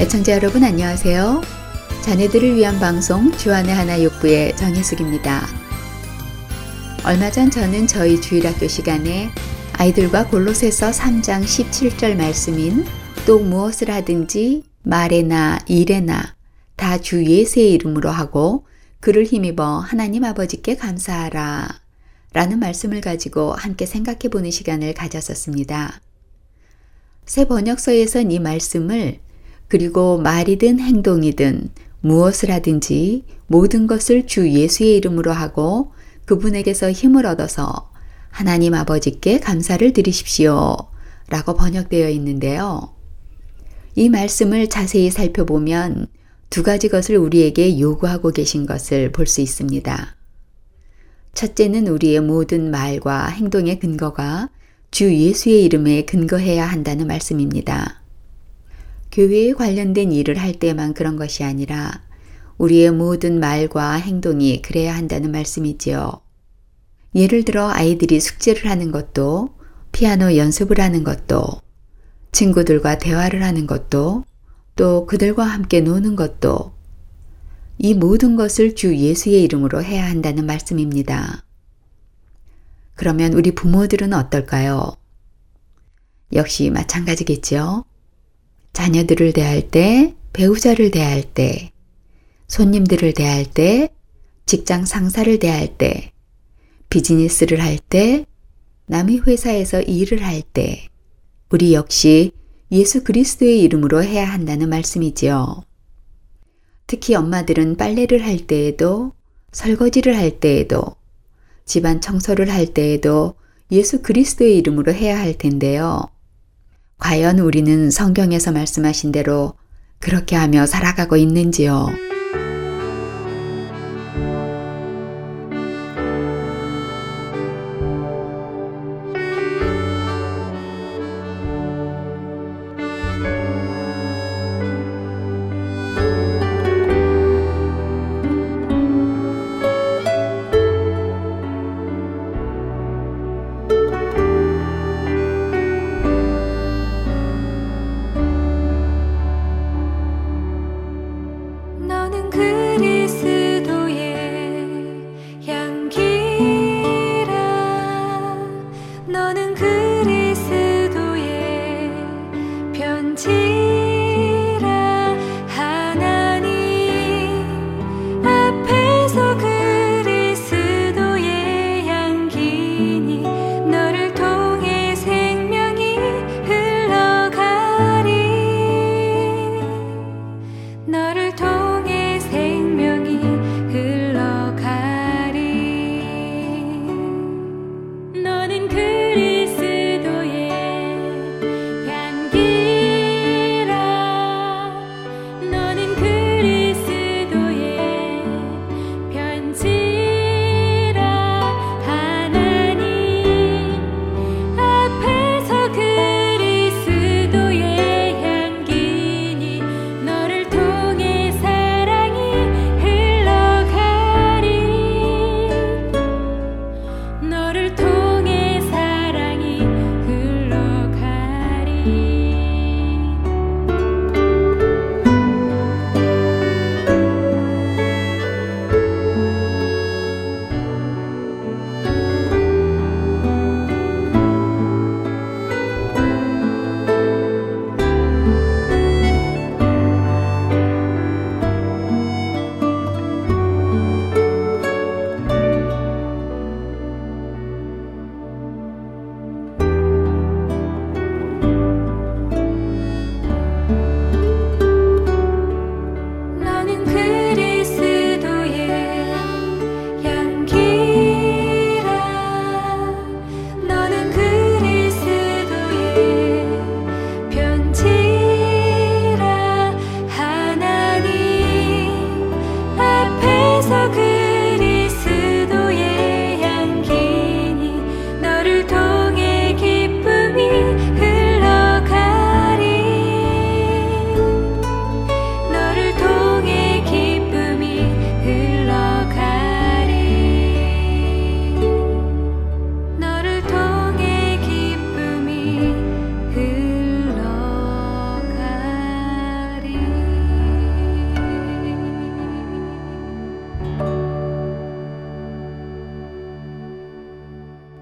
애청자 여러분 안녕하세요. 자녀들을 위한 방송 주안의 하나 육부의 정혜숙입니다. 얼마 전 저는 저희 주일학교 시간에 아이들과 골로새서 3장 17절 말씀인 또 무엇을 하든지 말에나 일에나 다 주 예수의 이름으로 하고 그를 힘입어 하나님 아버지께 감사하라 라는 말씀을 가지고 함께 생각해 보는 시간을 가졌었습니다. 새 번역서에선 이 말씀을 그리고 말이든 행동이든 무엇을 하든지 모든 것을 주 예수의 이름으로 하고 그분에게서 힘을 얻어서 하나님 아버지께 감사를 드리십시오. 라고 번역되어 있는데요. 이 말씀을 자세히 살펴보면 두 가지 것을 우리에게 요구하고 계신 것을 볼 수 있습니다. 첫째는 우리의 모든 말과 행동의 근거가 주 예수의 이름에 근거해야 한다는 말씀입니다. 교회에 관련된 일을 할 때만 그런 것이 아니라 우리의 모든 말과 행동이 그래야 한다는 말씀이지요. 예를 들어 아이들이 숙제를 하는 것도 피아노 연습을 하는 것도 친구들과 대화를 하는 것도 또 그들과 함께 노는 것도 이 모든 것을 주 예수의 이름으로 해야 한다는 말씀입니다. 그러면 우리 부모들은 어떨까요? 역시 마찬가지겠죠? 자녀들을 대할 때, 배우자를 대할 때, 손님들을 대할 때, 직장 상사를 대할 때, 비즈니스를 할 때, 남의 회사에서 일을 할 때, 우리 역시 예수 그리스도의 이름으로 해야 한다는 말씀이지요. 특히 엄마들은 빨래를 할 때에도, 설거지를 할 때에도, 집안 청소를 할 때에도 예수 그리스도의 이름으로 해야 할 텐데요. 과연 우리는 성경에서 말씀하신 대로 그렇게 하며 살아가고 있는지요?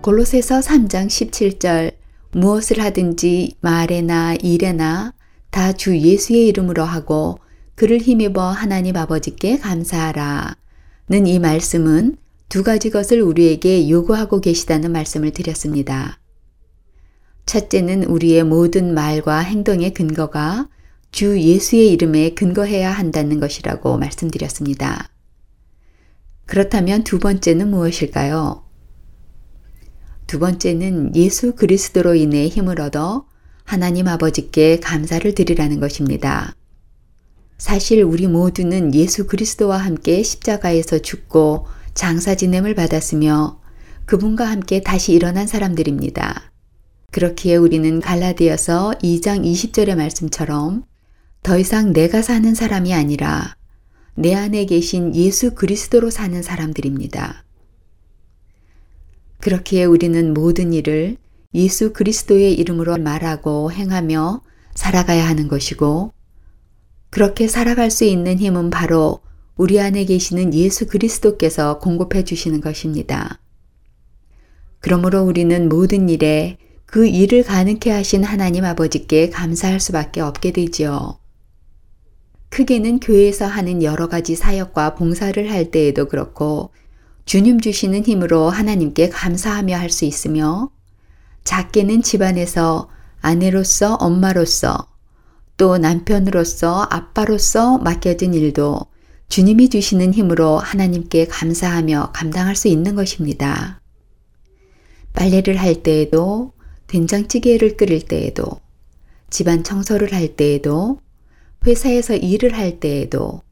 골로새서 3장 17절 무엇을 하든지 말에나 일에나 다 주 예수의 이름으로 하고 그를 힘입어 하나님 아버지께 감사하라. 는 이 말씀은 두 가지 것을 우리에게 요구하고 계시다는 말씀을 드렸습니다. 첫째는 우리의 모든 말과 행동의 근거가 주 예수의 이름에 근거해야 한다는 것이라고 말씀드렸습니다. 그렇다면 두 번째는 무엇일까요? 두 번째는 예수 그리스도로 인해 힘을 얻어 하나님 아버지께 감사를 드리라는 것입니다. 사실 우리 모두는 예수 그리스도와 함께 십자가에서 죽고 장사 지냄을 받았으며 그분과 함께 다시 일어난 사람들입니다. 그렇기에 우리는 갈라디아서 2장 20절의 말씀처럼 더 이상 내가 사는 사람이 아니라 내 안에 계신 예수 그리스도로 사는 사람들입니다. 그렇기에 우리는 모든 일을 예수 그리스도의 이름으로 말하고 행하며 살아가야 하는 것이고 그렇게 살아갈 수 있는 힘은 바로 우리 안에 계시는 예수 그리스도께서 공급해 주시는 것입니다. 그러므로 우리는 모든 일에 그 일을 가능케 하신 하나님 아버지께 감사할 수밖에 없게 되지요. 크게는 교회에서 하는 여러 가지 사역과 봉사를 할 때에도 그렇고 주님 주시는 힘으로 하나님께 감사하며 할 수 있으며 작게는 집안에서 아내로서 엄마로서 또 남편으로서 아빠로서 맡겨진 일도 주님이 주시는 힘으로 하나님께 감사하며 감당할 수 있는 것입니다. 빨래를 할 때에도 된장찌개를 끓일 때에도 집안 청소를 할 때에도 회사에서 일을 할 때에도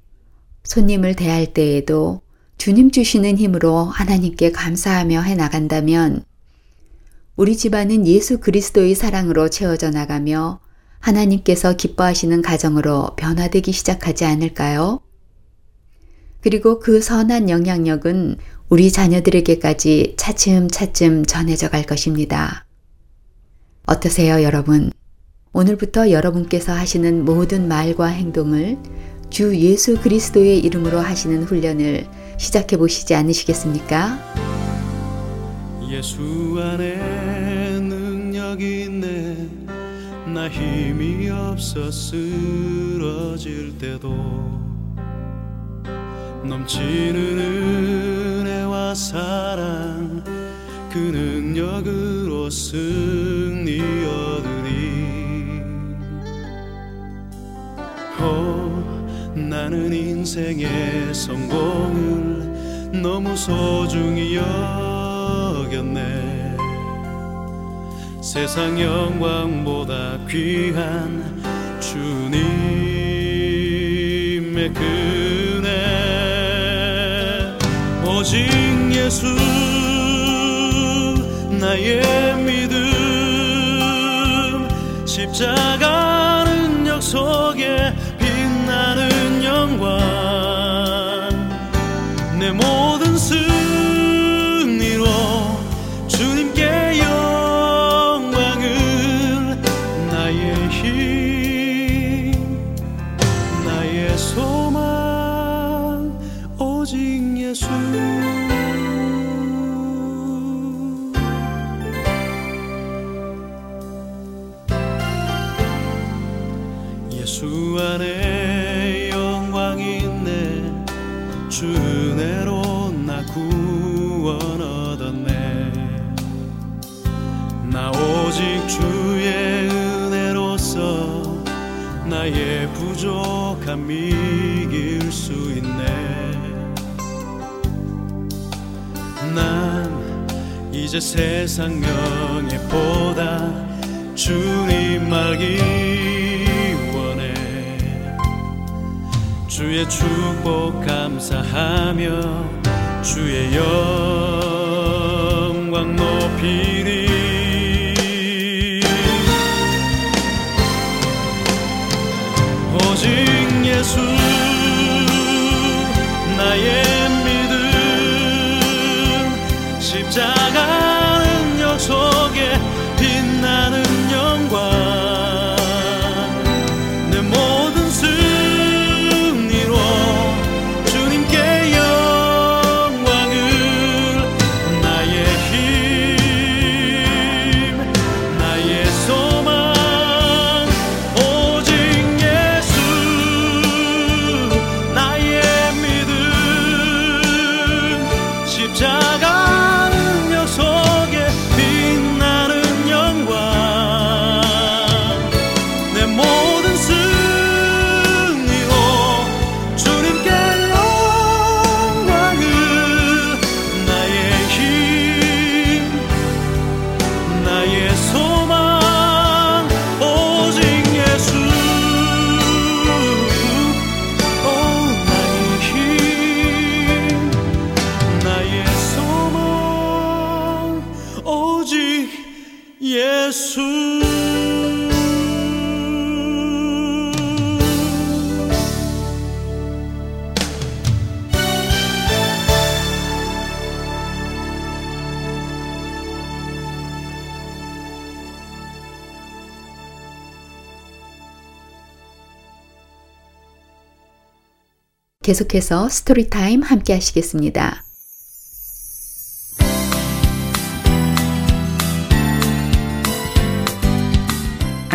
손님을 대할 때에도 주님 주시는 힘으로 하나님께 감사하며 해 나간다면 우리 집안은 예수 그리스도의 사랑으로 채워져 나가며 하나님께서 기뻐하시는 가정으로 변화되기 시작하지 않을까요? 그리고 그 선한 영향력은 우리 자녀들에게까지 차츰차츰 전해져 갈 것입니다. 어떠세요, 여러분? 오늘부터 여러분께서 하시는 모든 말과 행동을 주 예수 그리스도의 이름으로 하시는 훈련을 시작해 보시지 않으시겠습니까? 예수 안에 능력이 있네 나 힘이 없어 쓰러질 때도 넘치는 은혜와 사랑 그 능력으로 승리 얻으리 어, 나는 인생의 성공을 너무 소중히 여겼네. 세상 영광보다 귀한 주님의 그네. 오직 예수 나의 믿음. 십자가 능력 속에 이제 세상 명예보다 주님 알기 원해. 주의 축복 감사하며 주의 영광 높이리. 오직 예수 나의 예수 계속해서 스토리타임 함께 하시겠습니다.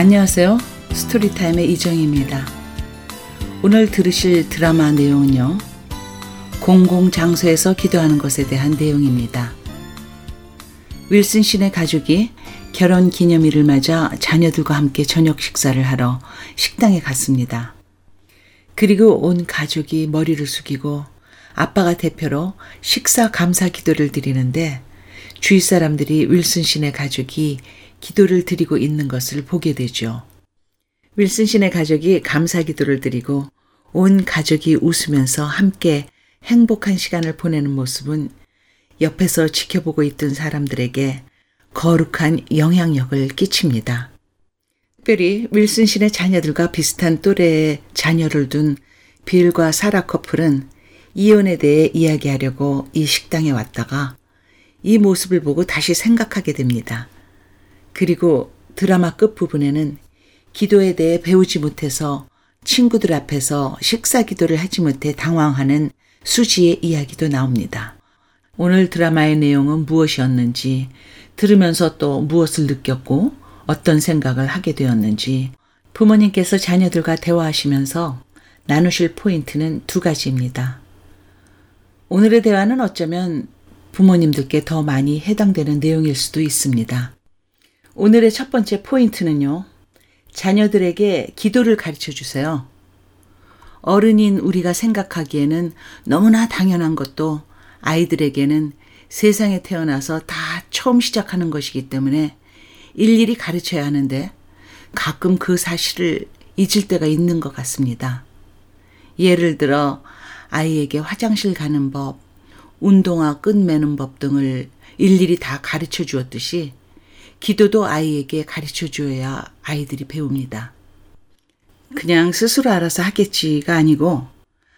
안녕하세요. 스토리타임의 이정입니다. 오늘 들으실 드라마 내용은요. 공공장소에서 기도하는 것에 대한 내용입니다. 윌슨 씨네 가족이 결혼 기념일을 맞아 자녀들과 함께 저녁 식사를 하러 식당에 갔습니다. 그리고 온 가족이 머리를 숙이고 아빠가 대표로 식사 감사 기도를 드리는데 주위 사람들이 윌슨 씨네 가족이 기도를 드리고 있는 것을 보게 되죠. 윌슨 씨네 가족이 감사 기도를 드리고 온 가족이 웃으면서 함께 행복한 시간을 보내는 모습은 옆에서 지켜보고 있던 사람들에게 거룩한 영향력을 끼칩니다. 특별히 윌슨 씨네 자녀들과 비슷한 또래의 자녀를 둔 빌과 사라 커플은 이혼에 대해 이야기하려고 이 식당에 왔다가 이 모습을 보고 다시 생각하게 됩니다. 그리고 드라마 끝부분에는 기도에 대해 배우지 못해서 친구들 앞에서 식사 기도를 하지 못해 당황하는 수지의 이야기도 나옵니다. 오늘 드라마의 내용은 무엇이었는지, 들으면서 또 무엇을 느꼈고 어떤 생각을 하게 되었는지 부모님께서 자녀들과 대화하시면서 나누실 포인트는 두 가지입니다. 오늘의 대화는 어쩌면 부모님들께 더 많이 해당되는 내용일 수도 있습니다. 오늘의 첫 번째 포인트는요. 자녀들에게 기도를 가르쳐 주세요. 어른인 우리가 생각하기에는 너무나 당연한 것도 아이들에게는 세상에 태어나서 다 처음 시작하는 것이기 때문에 일일이 가르쳐야 하는데 가끔 그 사실을 잊을 때가 있는 것 같습니다. 예를 들어 아이에게 화장실 가는 법, 운동화 끈매는 법 등을 일일이 다 가르쳐 주었듯이 기도도 아이에게 가르쳐 줘야 아이들이 배웁니다. 그냥 스스로 알아서 하겠지가 아니고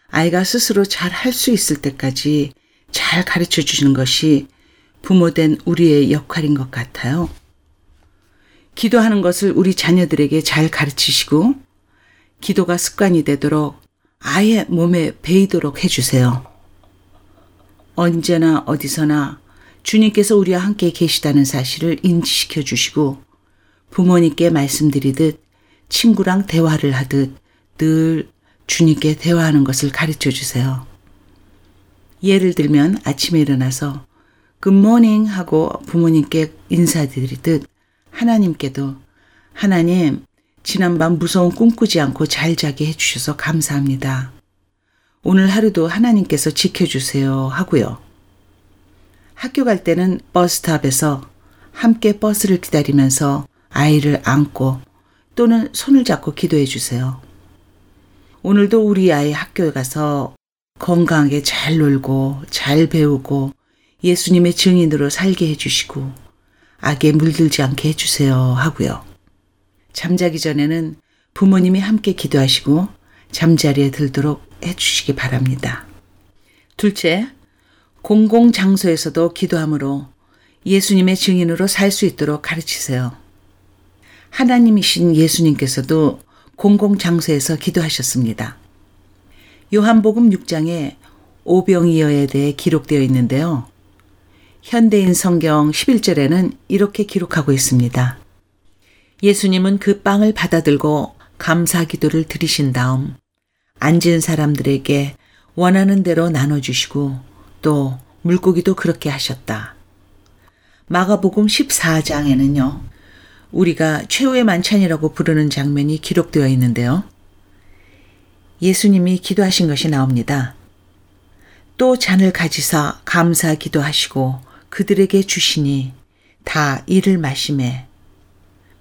아이가 스스로 잘 할 수 있을 때까지 잘 가르쳐 주시는 것이 부모된 우리의 역할인 것 같아요. 기도하는 것을 우리 자녀들에게 잘 가르치시고 기도가 습관이 되도록 아예 몸에 배이도록 해주세요. 언제나 어디서나 주님께서 우리와 함께 계시다는 사실을 인지시켜 주시고 부모님께 말씀드리듯 친구랑 대화를 하듯 늘 주님께 대화하는 것을 가르쳐 주세요. 예를 들면 아침에 일어나서 굿모닝 하고 부모님께 인사드리듯 하나님께도 하나님 지난밤 무서운 꿈 꾸지 않고 잘 자게 해주셔서 감사합니다. 오늘 하루도 하나님께서 지켜주세요 하고요. 학교 갈 때는 버스탑에서 함께 버스를 기다리면서 아이를 안고 또는 손을 잡고 기도해 주세요. 오늘도 우리 아이 학교에 가서 건강하게 잘 놀고 잘 배우고 예수님의 증인으로 살게 해주시고 악에 물들지 않게 해주세요 하고요. 잠자기 전에는 부모님이 함께 기도하시고 잠자리에 들도록 해주시기 바랍니다. 둘째, 공공 장소에서도 기도함으로 예수님의 증인으로 살 수 있도록 가르치세요. 하나님이신 예수님께서도 공공 장소에서 기도하셨습니다. 요한복음 6장에 오병이어에 대해 기록되어 있는데요. 현대인 성경 11절에는 이렇게 기록하고 있습니다. 예수님은 그 빵을 받아들고 감사 기도를 드리신 다음 앉은 사람들에게 원하는 대로 나눠주시고 또 물고기도 그렇게 하셨다. 마가복음 14장에는요, 우리가 최후의 만찬이라고 부르는 장면이 기록되어 있는데요. 예수님이 기도하신 것이 나옵니다. 또 잔을 가지사 감사 기도하시고 그들에게 주시니 다 이를 마심에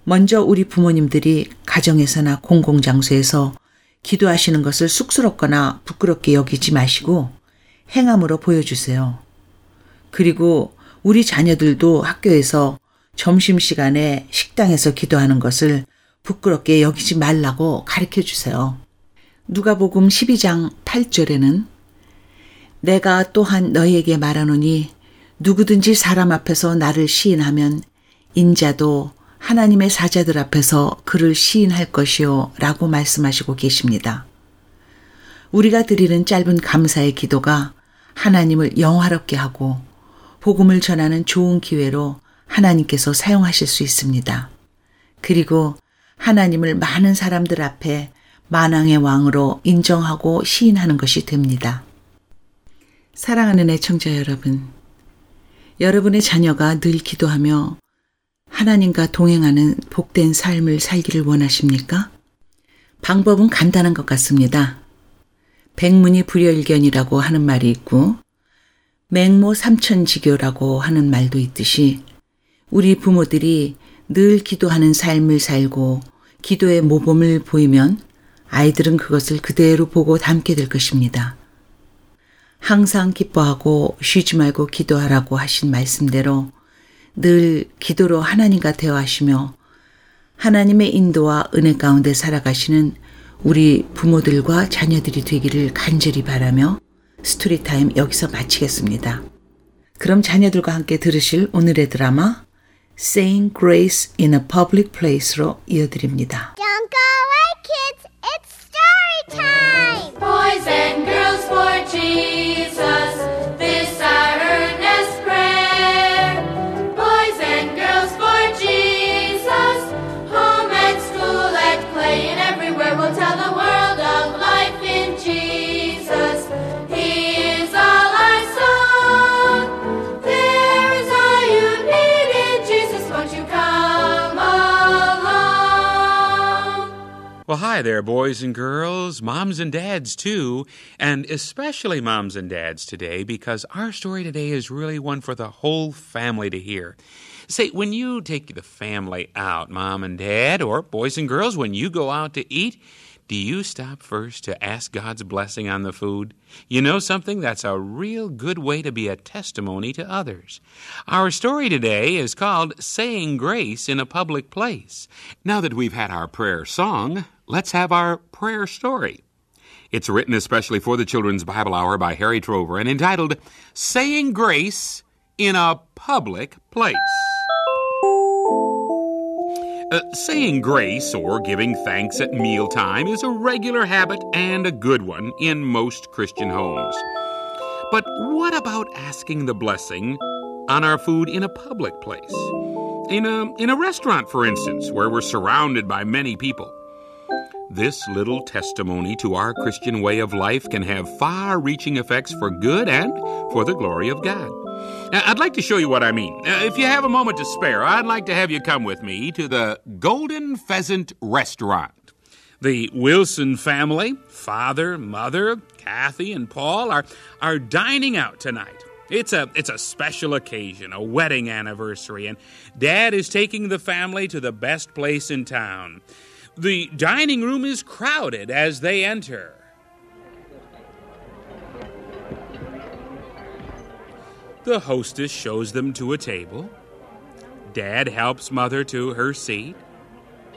먼저 우리 부모님들이 가정에서나 공공장소에서 기도하시는 것을 쑥스럽거나 부끄럽게 여기지 마시고 행함으로 보여주세요. 그리고 우리 자녀들도 학교에서 점심시간에 식당에서 기도하는 것을 부끄럽게 여기지 말라고 가르쳐 주세요. 누가복음 12장 8절에는 내가 또한 너희에게 말하노니 누구든지 사람 앞에서 나를 시인하면 인자도 하나님의 사자들 앞에서 그를 시인할 것이요 라고 말씀하시고 계십니다. 우리가 드리는 짧은 감사의 기도가 하나님을 영화롭게 하고 복음을 전하는 좋은 기회로 하나님께서 사용하실 수 있습니다. 그리고 하나님을 많은 사람들 앞에 만왕의 왕으로 인정하고 시인하는 것이 됩니다. 사랑하는 애청자 여러분, 여러분의 자녀가 늘 기도하며 하나님과 동행하는 복된 삶을 살기를 원하십니까? 방법은 간단한 것 같습니다. 백문이 불여일견이라고 하는 말이 있고 맹모 삼천지교라고 하는 말도 있듯이 우리 부모들이 늘 기도하는 삶을 살고 기도의 모범을 보이면 아이들은 그것을 그대로 보고 닮게 될 것입니다. 항상 기뻐하고 쉬지 말고 기도하라고 하신 말씀대로 늘 기도로 하나님과 대화하시며 하나님의 인도와 은혜 가운데 살아가시는 우리 부모들과 자녀들이 되기를 간절히 바라며 Story Time 여기서 마치겠습니다. 그럼 자녀들과 함께 들으실 오늘의 드라마 Saying Grace in a Public Place로 이어드립니다. Don't go away, kids. It's story time. Boys and girls for Jesus, this our Well, hi there, boys and girls, moms and dads, too, and especially moms and dads today, because our story today is really one for the whole family to hear. Say, when you take the family out, mom and dad, or boys and girls, when you go out to eat, do you stop first to ask God's blessing on the food? You know something? That's a real good way to be a testimony to others. Our story today is called Saying Grace in a Public Place. Now that we've had our prayer song, let's have our prayer story. It's written especially for the Children's Bible Hour by Harry Trover and entitled Saying Grace in a Public Place. Uh, saying grace or giving thanks at mealtime is a regular habit and a good one in most Christian homes. But what about asking the blessing on our food in a public place? In a, in a restaurant, for instance, where we're surrounded by many people. This little testimony to our Christian way of life can have far reaching effects for good and for the glory of God. I'd like to show you what I mean. If you have a moment to spare, I'd like to have you come with me to the Golden Pheasant Restaurant. The Wilson family, father, mother, Kathy, and Paul, are, are dining out tonight. It's a, it's a special occasion, a wedding anniversary, and Dad is taking the family to the best place in town. The dining room is crowded as they enter. The hostess shows them to a table. Dad helps Mother to her seat.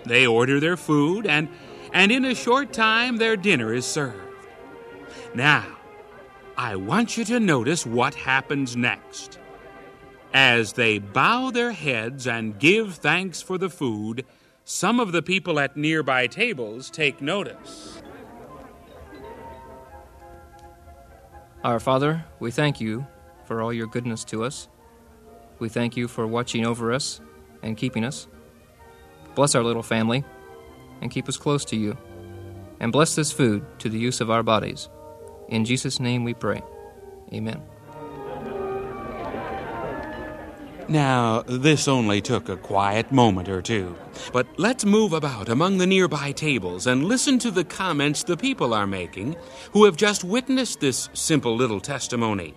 They order their food, and, and in a short time, their dinner is served. Now, I want you to notice what happens next. As they bow their heads and give thanks for the food, some of the people at nearby tables take notice. Our Father, we thank you for all your goodness to us. We thank you for watching over us and keeping us. Bless our little family and keep us close to you. And bless this food to the use of our bodies. In Jesus' name we pray. Amen. Now, this only took a quiet moment or two. But let's move about among the nearby tables and listen to the comments the people are making who have just witnessed this simple little testimony.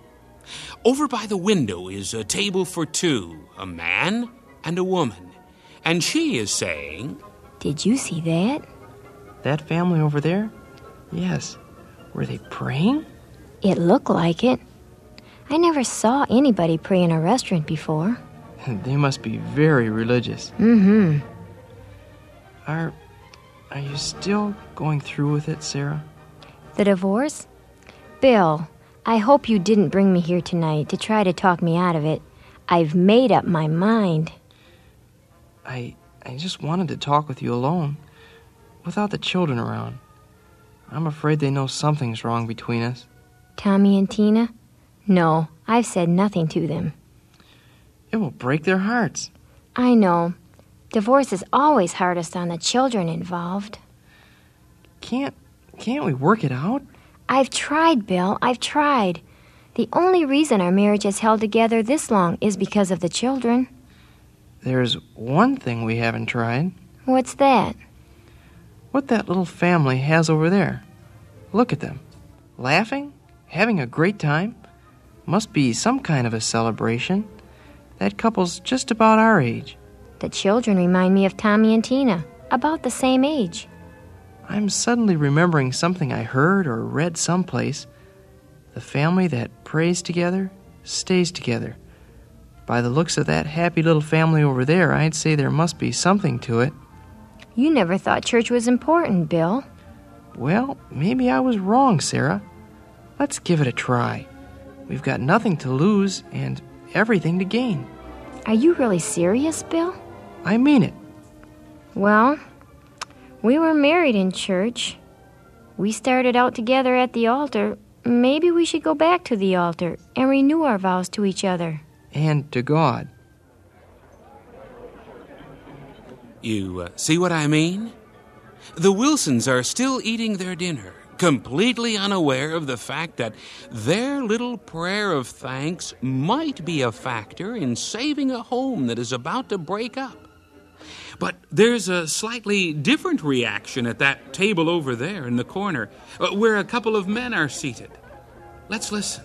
Over by the window is a table for two a man and a woman. And she is saying, Did you see that? That family over there? Yes. Were they praying? It looked like it. I never saw anybody pray in a restaurant before. They must be very religious. Mm-hmm. Are are you still going through with it, Sarah? The divorce? Bill, I hope you didn't bring me here tonight to try to talk me out of it. I've made up my mind. I I just wanted to talk with you alone, without the children around. I'm afraid they know something's wrong between us. Tommy and Tina? No, I've said nothing to them. It will break their hearts. I know. Divorce is always hardest on the children involved. Can't can't we work it out? I've tried, Bill. I've tried. The only reason our marriage has held together this long is because of the children. There's one thing we haven't tried. What's that? What that little family has over there. Look at them. Laughing? Having a great time? Must be some kind of a celebration. That couple's just about our age. The children remind me of Tommy and Tina, about the same age. I'm suddenly remembering something I heard or read someplace. The family that prays together stays together. By the looks of that happy little family over there, I'd say there must be something to it. You never thought church was important, Bill. Well, maybe I was wrong, Sarah. Let's give it a try. We've got nothing to lose and everything to gain. Are you really serious, Bill? I mean it. Well, we were married in church. We started out together at the altar. Maybe we should go back to the altar and renew our vows to each other. And to God. You uh, see what I mean? The Wilsons are still eating their dinner, completely unaware of the fact that their little prayer of thanks might be a factor in saving a home that is about to break up. But there's a slightly different reaction at that table over there in the corner, uh, where a couple of men are seated. Let's listen.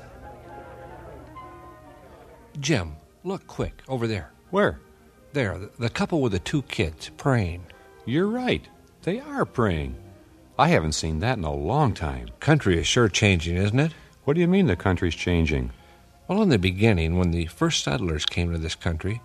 Jim, look quick over there. Where? There, the, the couple with the two kids praying. You're right. They are praying. I haven't seen that in a long time. Country is sure changing, isn't it? What do you mean the country's changing? Well, in the beginning, when the first settlers came to this country,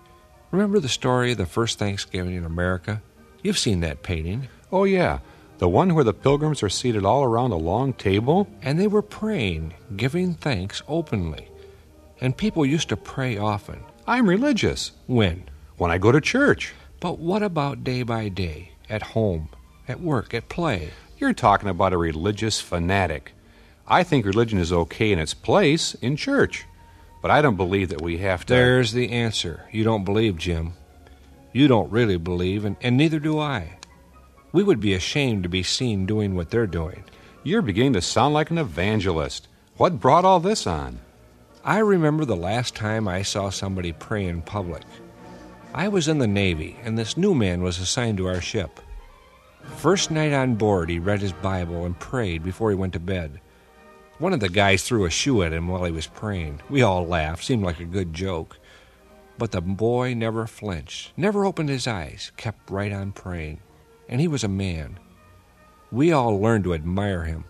remember the story of the first Thanksgiving in America? You've seen that painting. Oh, yeah. The one where the pilgrims are seated all around a long table? And they were praying, giving thanks openly. And people used to pray often. I'm religious. When? When I go to church. But what about day by day? At home, at work, at play? You're talking about a religious fanatic. I think religion is okay in its place in church. But I don't believe that we have to. There's the answer. You don't believe, Jim. You don't really believe, and, and neither do I. We would be ashamed to be seen doing what they're doing. You're beginning to sound like an evangelist. What brought all this on? I remember the last time I saw somebody pray in public. I was in the Navy, and this new man was assigned to our ship. First night on board, he read his Bible and prayed before he went to bed. One of the guys threw a shoe at him while he was praying. We all laughed, seemed like a good joke. But the boy never flinched, never opened his eyes, kept right on praying. And he was a man. We all learned to admire him.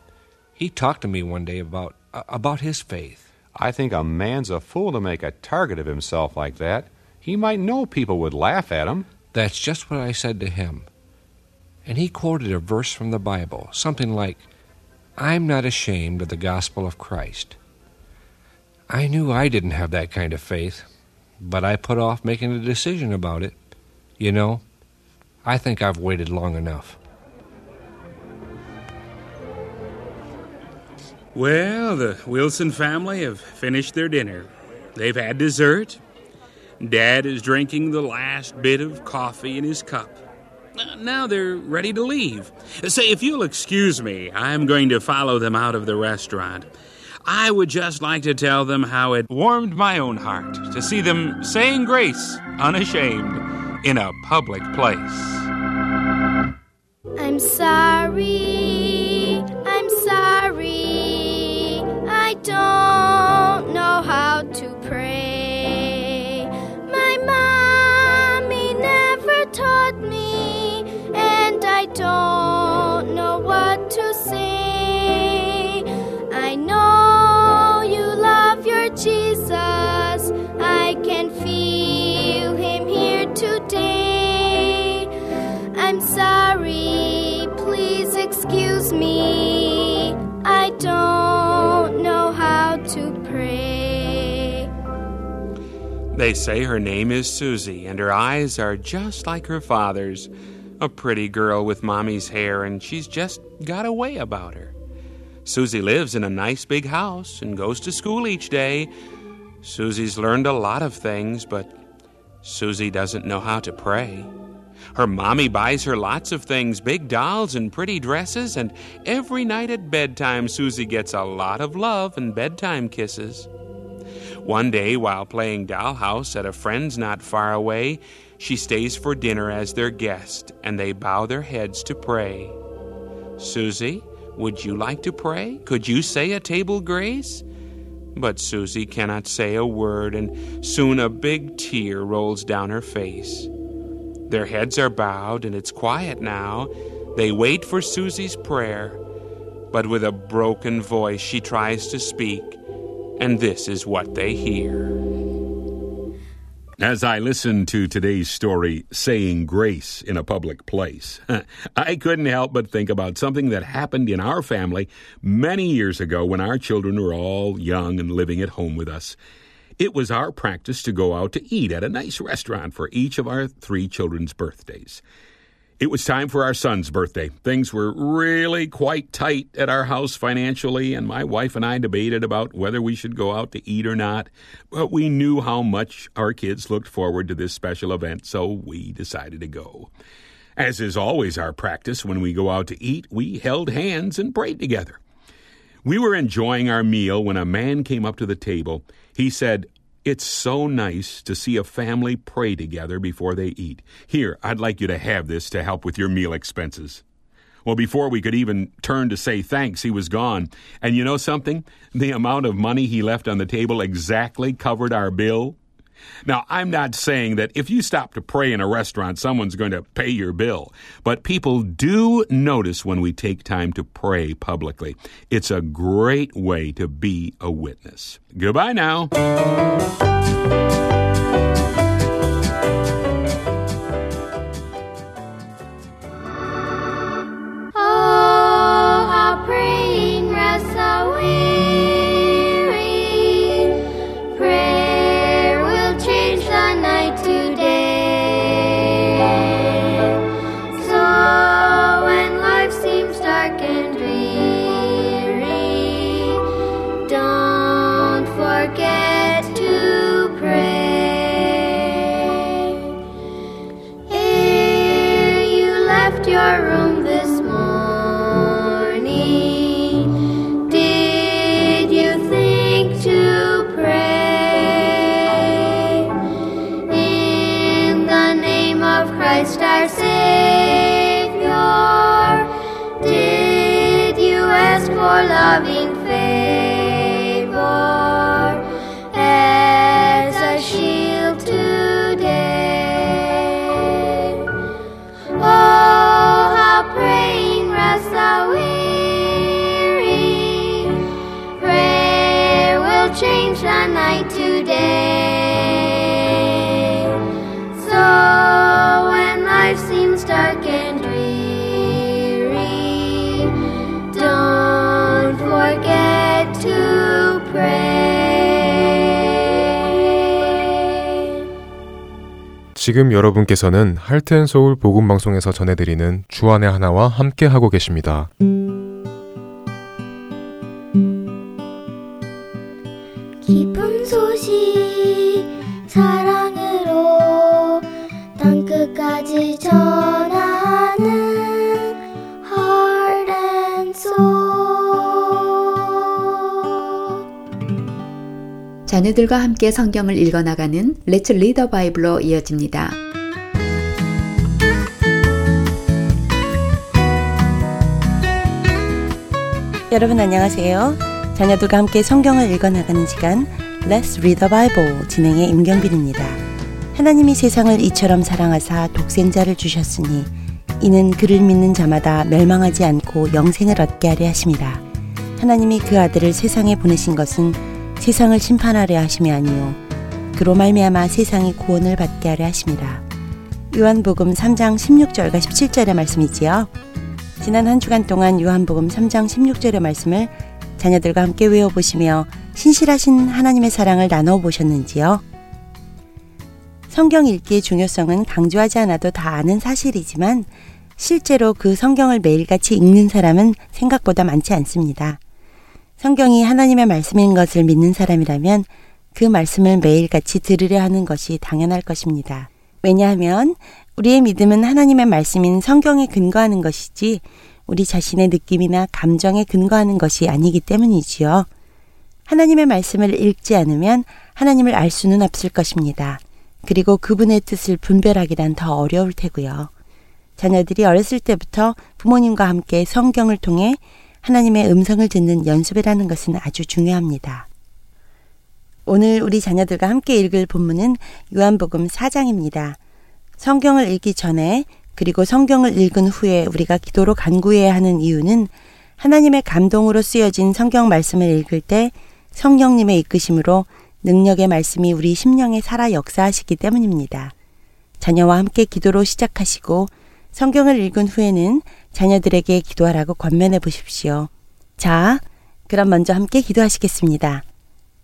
He talked to me one day about uh, about his faith. I think a man's a fool to make a target of himself like that. He might know people would laugh at him. That's just what I said to him. And he quoted a verse from the Bible, something like, I'm not ashamed of the gospel of Christ. I knew I didn't have that kind of faith, but I put off making a decision about it. You know, I think I've waited long enough. Well, the Wilson family have finished their dinner. They've had dessert. Dad is drinking the last bit of coffee in his cup. Now they're ready to leave. Say, if you'll excuse me, I'm going to follow them out of the restaurant. I would just like to tell them how it warmed my own heart to see them saying grace unashamed in a public place. I'm sorry, I'm sorry. I don't me. I don't know how to pray. They say her name is Susie, and her eyes are just like her father's. A pretty girl with mommy's hair, and she's just got a way about her. Susie lives in a nice big house and goes to school each day. Susie's learned a lot of things, but Susie doesn't know how to pray. Her mommy buys her lots of things big dolls and pretty dresses, and every night at bedtime, Susie gets a lot of love and bedtime kisses. One day, while playing dollhouse at a friend's not far away, she stays for dinner as their guest, and they bow their heads to pray. Susie, would you like to pray? Could you say a table grace? But Susie cannot say a word, and soon a big tear rolls down her face. Their heads are bowed, and it's quiet now. They wait for Susie's prayer, but with a broken voice she tries to speak, and this is what they hear. As I listened to today's story, Saying Grace in a Public Place, I couldn't help but think about something that happened in our family many years ago when our children were all young and living at home with us. It was our practice to go out to eat at a nice restaurant for each of our three children's birthdays. It was time for our son's birthday. Things were really quite tight at our house financially, and my wife and I debated about whether we should go out to eat or not. But we knew how much our kids looked forward to this special event, so we decided to go. As is always our practice when we go out to eat, we held hands and prayed together. We were enjoying our meal when a man came up to the table. He said, it's so nice to see a family pray together before they eat. Here, I'd like you to have this to help with your meal expenses. Well, before we could even turn to say thanks, he was gone. And you know something? The amount of money he left on the table exactly covered our bill. Now, I'm not saying that if you stop to pray in a restaurant, someone's going to pay your bill, but people do notice when we take time to pray publicly. It's a great way to be a witness. Goodbye now. 지금 여러분께서는 할텐 서울 복음 방송에서 전해드리는 주안의 하나와 함께 하고 계십니다. 기 자녀들과 함께 성경을 읽어나가는 Let's Read the Bible로 이어집니다. 여러분 안녕하세요. 자녀들과 함께 성경을 읽어나가는 시간 Let's Read the Bible 진행의 임경빈입니다. 하나님이 세상을 이처럼 사랑하사 독생자를 주셨으니 이는 그를 믿는 자마다 멸망하지 않고 영생을 얻게 하려 하심이라. 하나님이 그 아들을 세상에 보내신 것은 세상을 심판하려 하심이 아니요 그로 말미암아 세상이 구원을 받게 하려 하심이라. 요한복음 3장 16절과 17절의 말씀이지요. 지난 한 주간 동안 요한복음 3장 16절의 말씀을 자녀들과 함께 외워보시며 신실하신 하나님의 사랑을 나눠 보셨는지요? 성경 읽기의 중요성은 강조하지 않아도 다 아는 사실이지만 실제로 그 성경을 매일같이 읽는 사람은 생각보다 많지 않습니다. 성경이 하나님의 말씀인 것을 믿는 사람이라면 그 말씀을 매일같이 들으려 하는 것이 당연할 것입니다. 왜냐하면 우리의 믿음은 하나님의 말씀인 성경에 근거하는 것이지 우리 자신의 느낌이나 감정에 근거하는 것이 아니기 때문이지요. 하나님의 말씀을 읽지 않으면 하나님을 알 수는 없을 것입니다. 그리고 그분의 뜻을 분별하기란 더 어려울 테고요. 자녀들이 어렸을 때부터 부모님과 함께 성경을 통해 하나님의 음성을 듣는 연습이라는 것은 아주 중요합니다. 오늘 우리 자녀들과 함께 읽을 본문은 요한복음 4장입니다. 성경을 읽기 전에 그리고 성경을 읽은 후에 우리가 기도로 간구해야 하는 이유는 하나님의 감동으로 쓰여진 성경 말씀을 읽을 때 성령님의 이끄심으로 능력의 말씀이 우리 심령에 살아 역사하시기 때문입니다. 자녀와 함께 기도로 시작하시고 성경을 읽은 후에는 자녀들에게 기도하라고 권면해 보십시오. 자, 그럼 먼저 함께 기도하시겠습니다.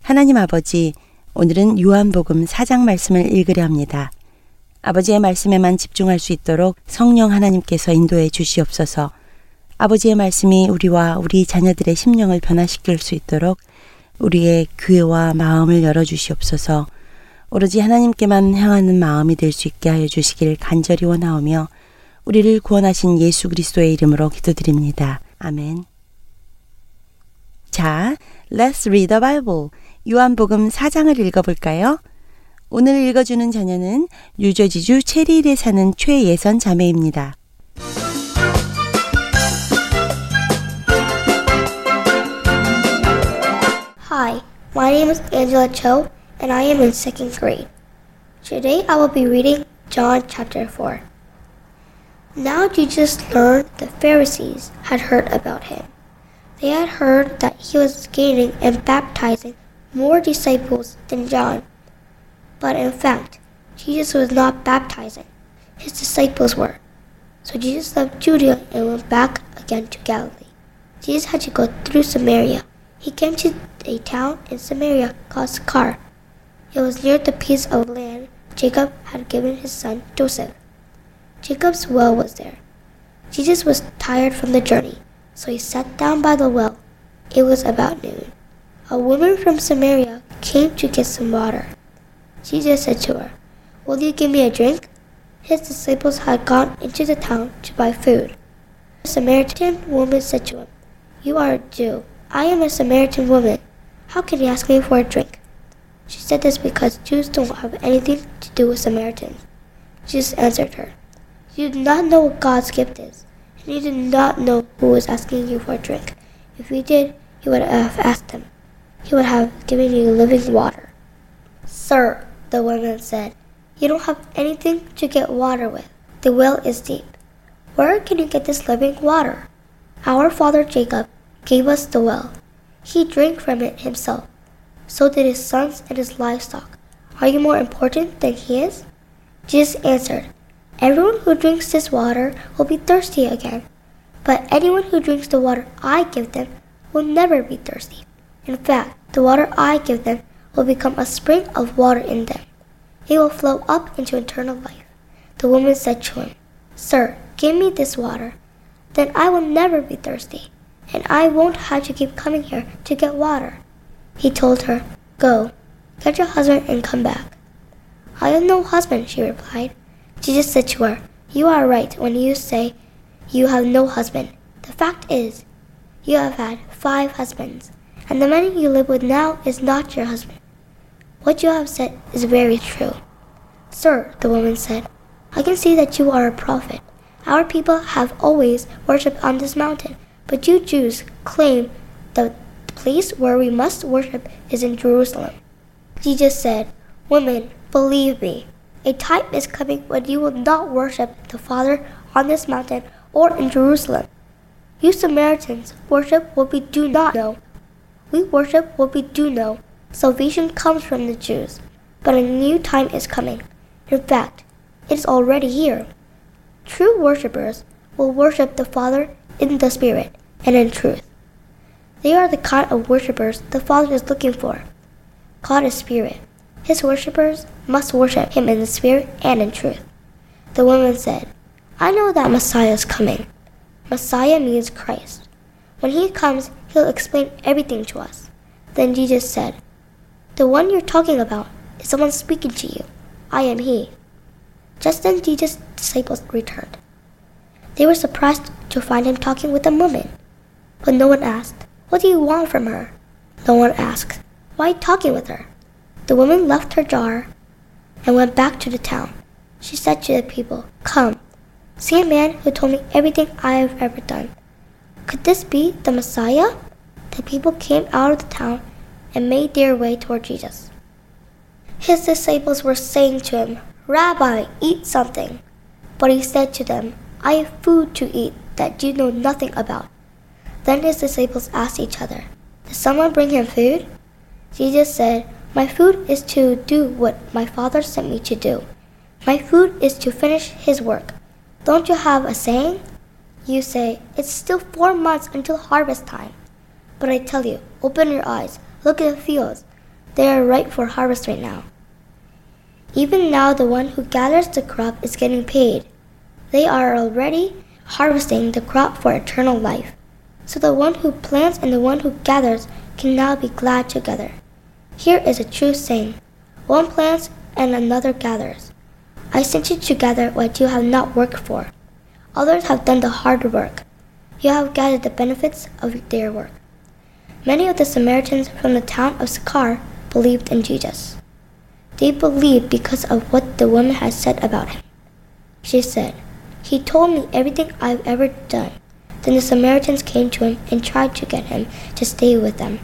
하나님 아버지, 오늘은 요한복음 4장 말씀을 읽으려 합니다. 아버지의 말씀에만 집중할 수 있도록 성령 하나님께서 인도해 주시옵소서. 아버지의 말씀이 우리와 우리 자녀들의 심령을 변화시킬 수 있도록 우리의 귀와 마음을 열어 주시옵소서. 오로지 하나님께만 향하는 마음이 될 수 있게 하여 주시길 간절히 원하오며 우리를 구원하신 예수 그리스도의 이름으로 기도드립니다. 아멘. 자, let's read the Bible. 요한복음 4장을 읽어볼까요? 오늘 읽어주는 자녀는 뉴저지주 체리일에 사는 최예선 자매입니다. Hi, my name is Angela Cho, and I am in second grade. Today I will be reading John chapter 4. Now Jesus learned the Pharisees had heard about him. They had heard that he was gaining and baptizing more disciples than John. But in fact, Jesus was not baptizing, his disciples were. So Jesus left Judea and went back again to Galilee. Jesus had to go through Samaria. He came to a town in Samaria called Sychar. It was near the piece of land Jacob had given his son Joseph. Jacob's well was there. Jesus was tired from the journey, so he sat down by the well. It was about noon. A woman from Samaria came to get some water. Jesus said to her, Will you give me a drink? His disciples had gone into the town to buy food. The Samaritan woman said to him, You are a Jew. I am a Samaritan woman. How can you ask me for a drink? She said this because Jews don't have anything to do with Samaritans. Jesus answered her, You do not know what God's gift is, and you do not know who is asking you for a drink. If you did, you would have asked him. He would have given you living water. Sir, the woman said, You don't have anything to get water with. The well is deep. Where can you get this living water? Our father Jacob gave us the well. He drank from it himself. So did his sons and his livestock. Are you more important than he is? Jesus answered, Everyone who drinks this water will be thirsty again. But anyone who drinks the water I give them will never be thirsty. In fact, the water I give them will become a spring of water in them. It will flow up into eternal life. The woman said to him, Sir, give me this water. Then I will never be thirsty, and I won't have to keep coming here to get water. He told her, Go, get your husband and come back. I have no husband, she replied. Jesus said to her, You are right when you say you have no husband. The fact is, you have had five husbands, and the man you live with now is not your husband. What you have said is very true. Sir, the woman said, I can see that you are a prophet. Our people have always worshipped on this mountain, but you Jews claim the place where we must worship is in Jerusalem. Jesus said, Woman, believe me, a time is coming when you will not worship the Father on this mountain or in Jerusalem. You Samaritans worship what we do not know. We worship what we do know. Salvation comes from the Jews, but a new time is coming. In fact, it is already here. True worshippers will worship the Father in the Spirit and in truth. They are the kind of worshippers the Father is looking for. God is Spirit. His worshippers must worship Him in the Spirit and in truth. The woman said, I know that Messiah is coming. Messiah means Christ. When He comes, He'll explain everything to us. Then Jesus said, The one you're talking about is someone speaking to you. I am He. Just then Jesus' disciples returned. They were surprised to find him talking with a woman. But no one asked, What do you want from her? No one asked, Why talking with her? The woman left her jar and went back to the town. She said to the people, Come, see a man who told me everything I have ever done. Could this be the Messiah? The people came out of the town and made their way toward Jesus. His disciples were saying to him, Rabbi, eat something. But he said to them, I have food to eat that you know nothing about. Then his disciples asked each other, Did someone bring him food? Jesus said, My food is to do what my Father sent me to do. My food is to finish his work. Don't you have a saying? You say, It's still four months until harvest time. But I tell you, open your eyes, look at the fields. They are ripe for harvest right now. Even now, the one who gathers the crop is getting paid. They are already harvesting the crop for eternal life. So the one who plants and the one who gathers can now be glad together. Here is a true saying one plants and another gathers. I sent you to gather what you have not worked for. Others have done the hard work. You have gathered the benefits of their work. Many of the Samaritans from the town of Sychar believed in Jesus. They believed because of what the woman had said about him. She said, He told me everything I've ever done. Then the Samaritans came to him and tried to get him to stay with them.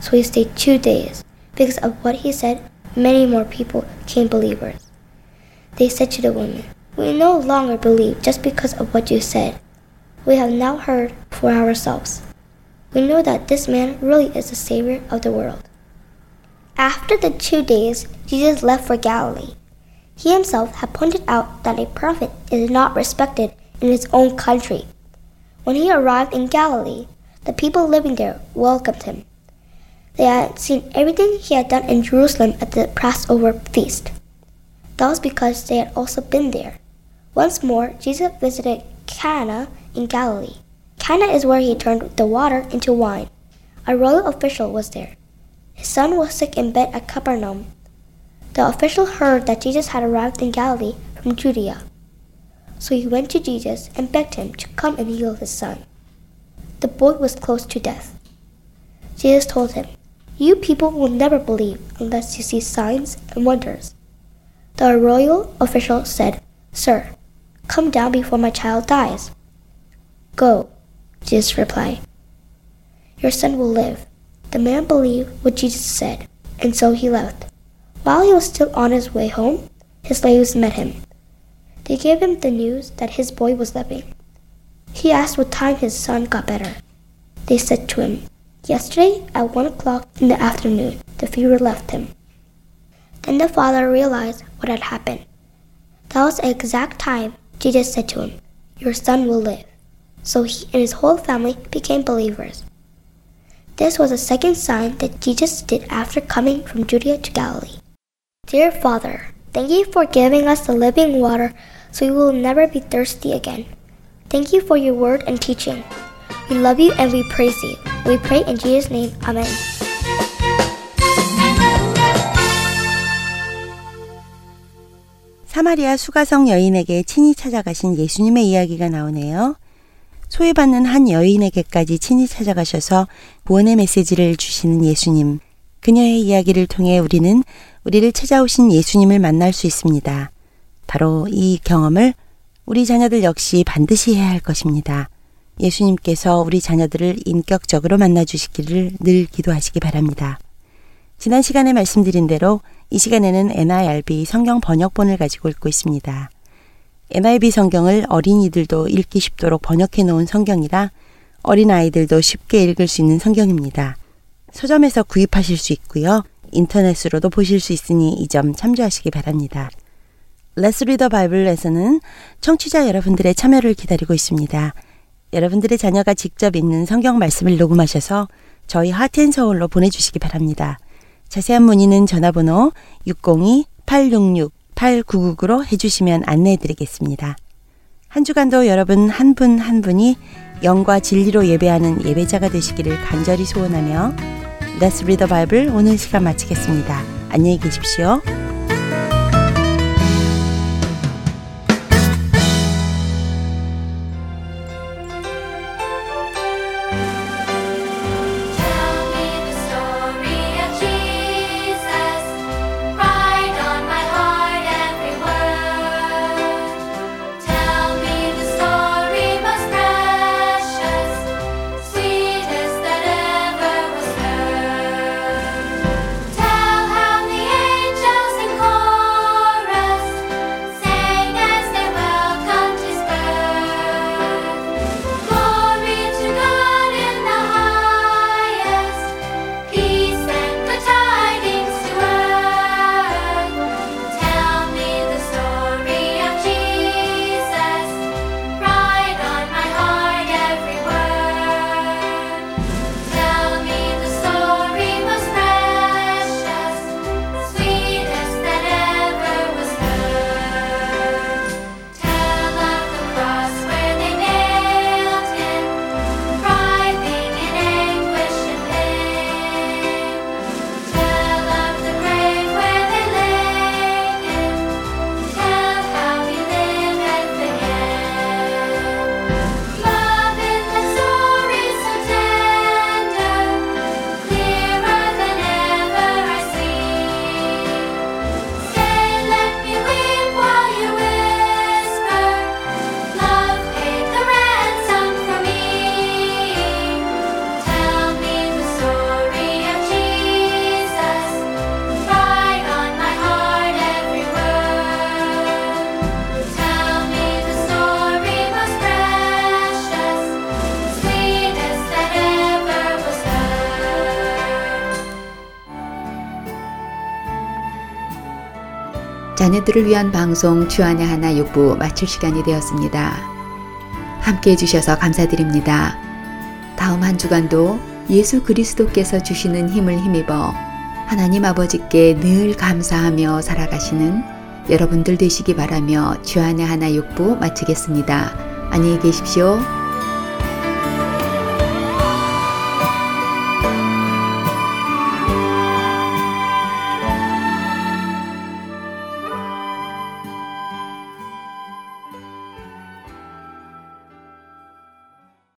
So he stayed two days. Because of what he said, many more people became believers. They said to the woman, We no longer believe just because of what you said. We have now heard for ourselves. We know that this man really is the Savior of the world. After the two days, Jesus left for Galilee. He himself had pointed out that a prophet is not respected in his own country. When he arrived in Galilee, the people living there welcomed him. They had seen everything he had done in Jerusalem at the Passover feast. That was because they had also been there. Once more, Jesus visited Cana in Galilee. Cana is where he turned the water into wine. A royal official was there. His son was sick in bed at Capernaum. The official heard that Jesus had arrived in Galilee from Judea. So he went to Jesus and begged him to come and heal his son. The boy was close to death. Jesus told him, You people will never believe unless you see signs and wonders. The royal official said, Sir, come down before my child dies. Go, Jesus replied. Your son will live. The man believed what Jesus said, and so he left. While he was still on his way home, his slaves met him. They gave him the news that his boy was living. He asked what time his son got better. They said to him, Yesterday at one o'clock in the afternoon, the fever left him. Then the father realized what had happened. That was the exact time Jesus said to him, Your son will live. So he and his whole family became believers. This was the second sign that Jesus did after coming from Judea to Galilee. Dear Father, thank you for giving us the living water so we will never be thirsty again. Thank you for your word and teaching. We love you and we praise you. We pray in Jesus' name. Amen. 사마리아 수가성 여인에게 친히 찾아가신 예수님의 이야기가 나오네요. 소외받는 한 여인에게까지 친히 찾아가셔서 구원의 메시지를 주시는 예수님. 그녀의 이야기를 통해 우리는 우리를 찾아오신 예수님을 만날 수 있습니다. 바로 이 경험을 우리 자녀들 역시 반드시 해야 할 것입니다. 예수님께서 우리 자녀들을 인격적으로 만나 주시기를 늘 기도하시기 바랍니다. 지난 시간에 말씀드린 대로 이 시간에는 NIRB 성경 번역본을 가지고 읽고 있습니다. NIV 성경을 어린이들도 읽기 쉽도록 번역해 놓은 성경이라 어린아이들도 쉽게 읽을 수 있는 성경입니다. 서점에서 구입하실 수 있고요. 인터넷으로도 보실 수 있으니 이 점 참조하시기 바랍니다. Let's Read the Bible에서는 청취자 여러분들의 참여를 기다리고 있습니다. 여러분들의 자녀가 직접 읽는 성경 말씀을 녹음하셔서 저희 하트앤서울로 보내주시기 바랍니다. 자세한 문의는 전화번호 602-866-8999로 해주시면 안내해 드리겠습니다. 한 주간도 여러분 한 분한 한 분이 영과 진리로 예배하는 예배자가 되시기를 간절히 소원하며 Let's Read the Bible 오늘 시간 마치겠습니다. 안녕히 계십시오. 자녀들을 위한 방송 주안의 하나 6부 마칠 시간이 되었습니다. 함께 해주셔서 감사드립니다. 다음 한 주간도 예수 그리스도께서 주시는 힘을 힘입어 하나님 아버지께 늘 감사하며 살아가시는 여러분들 되시기 바라며 주안의 하나 6부 마치겠습니다. 안녕히 계십시오.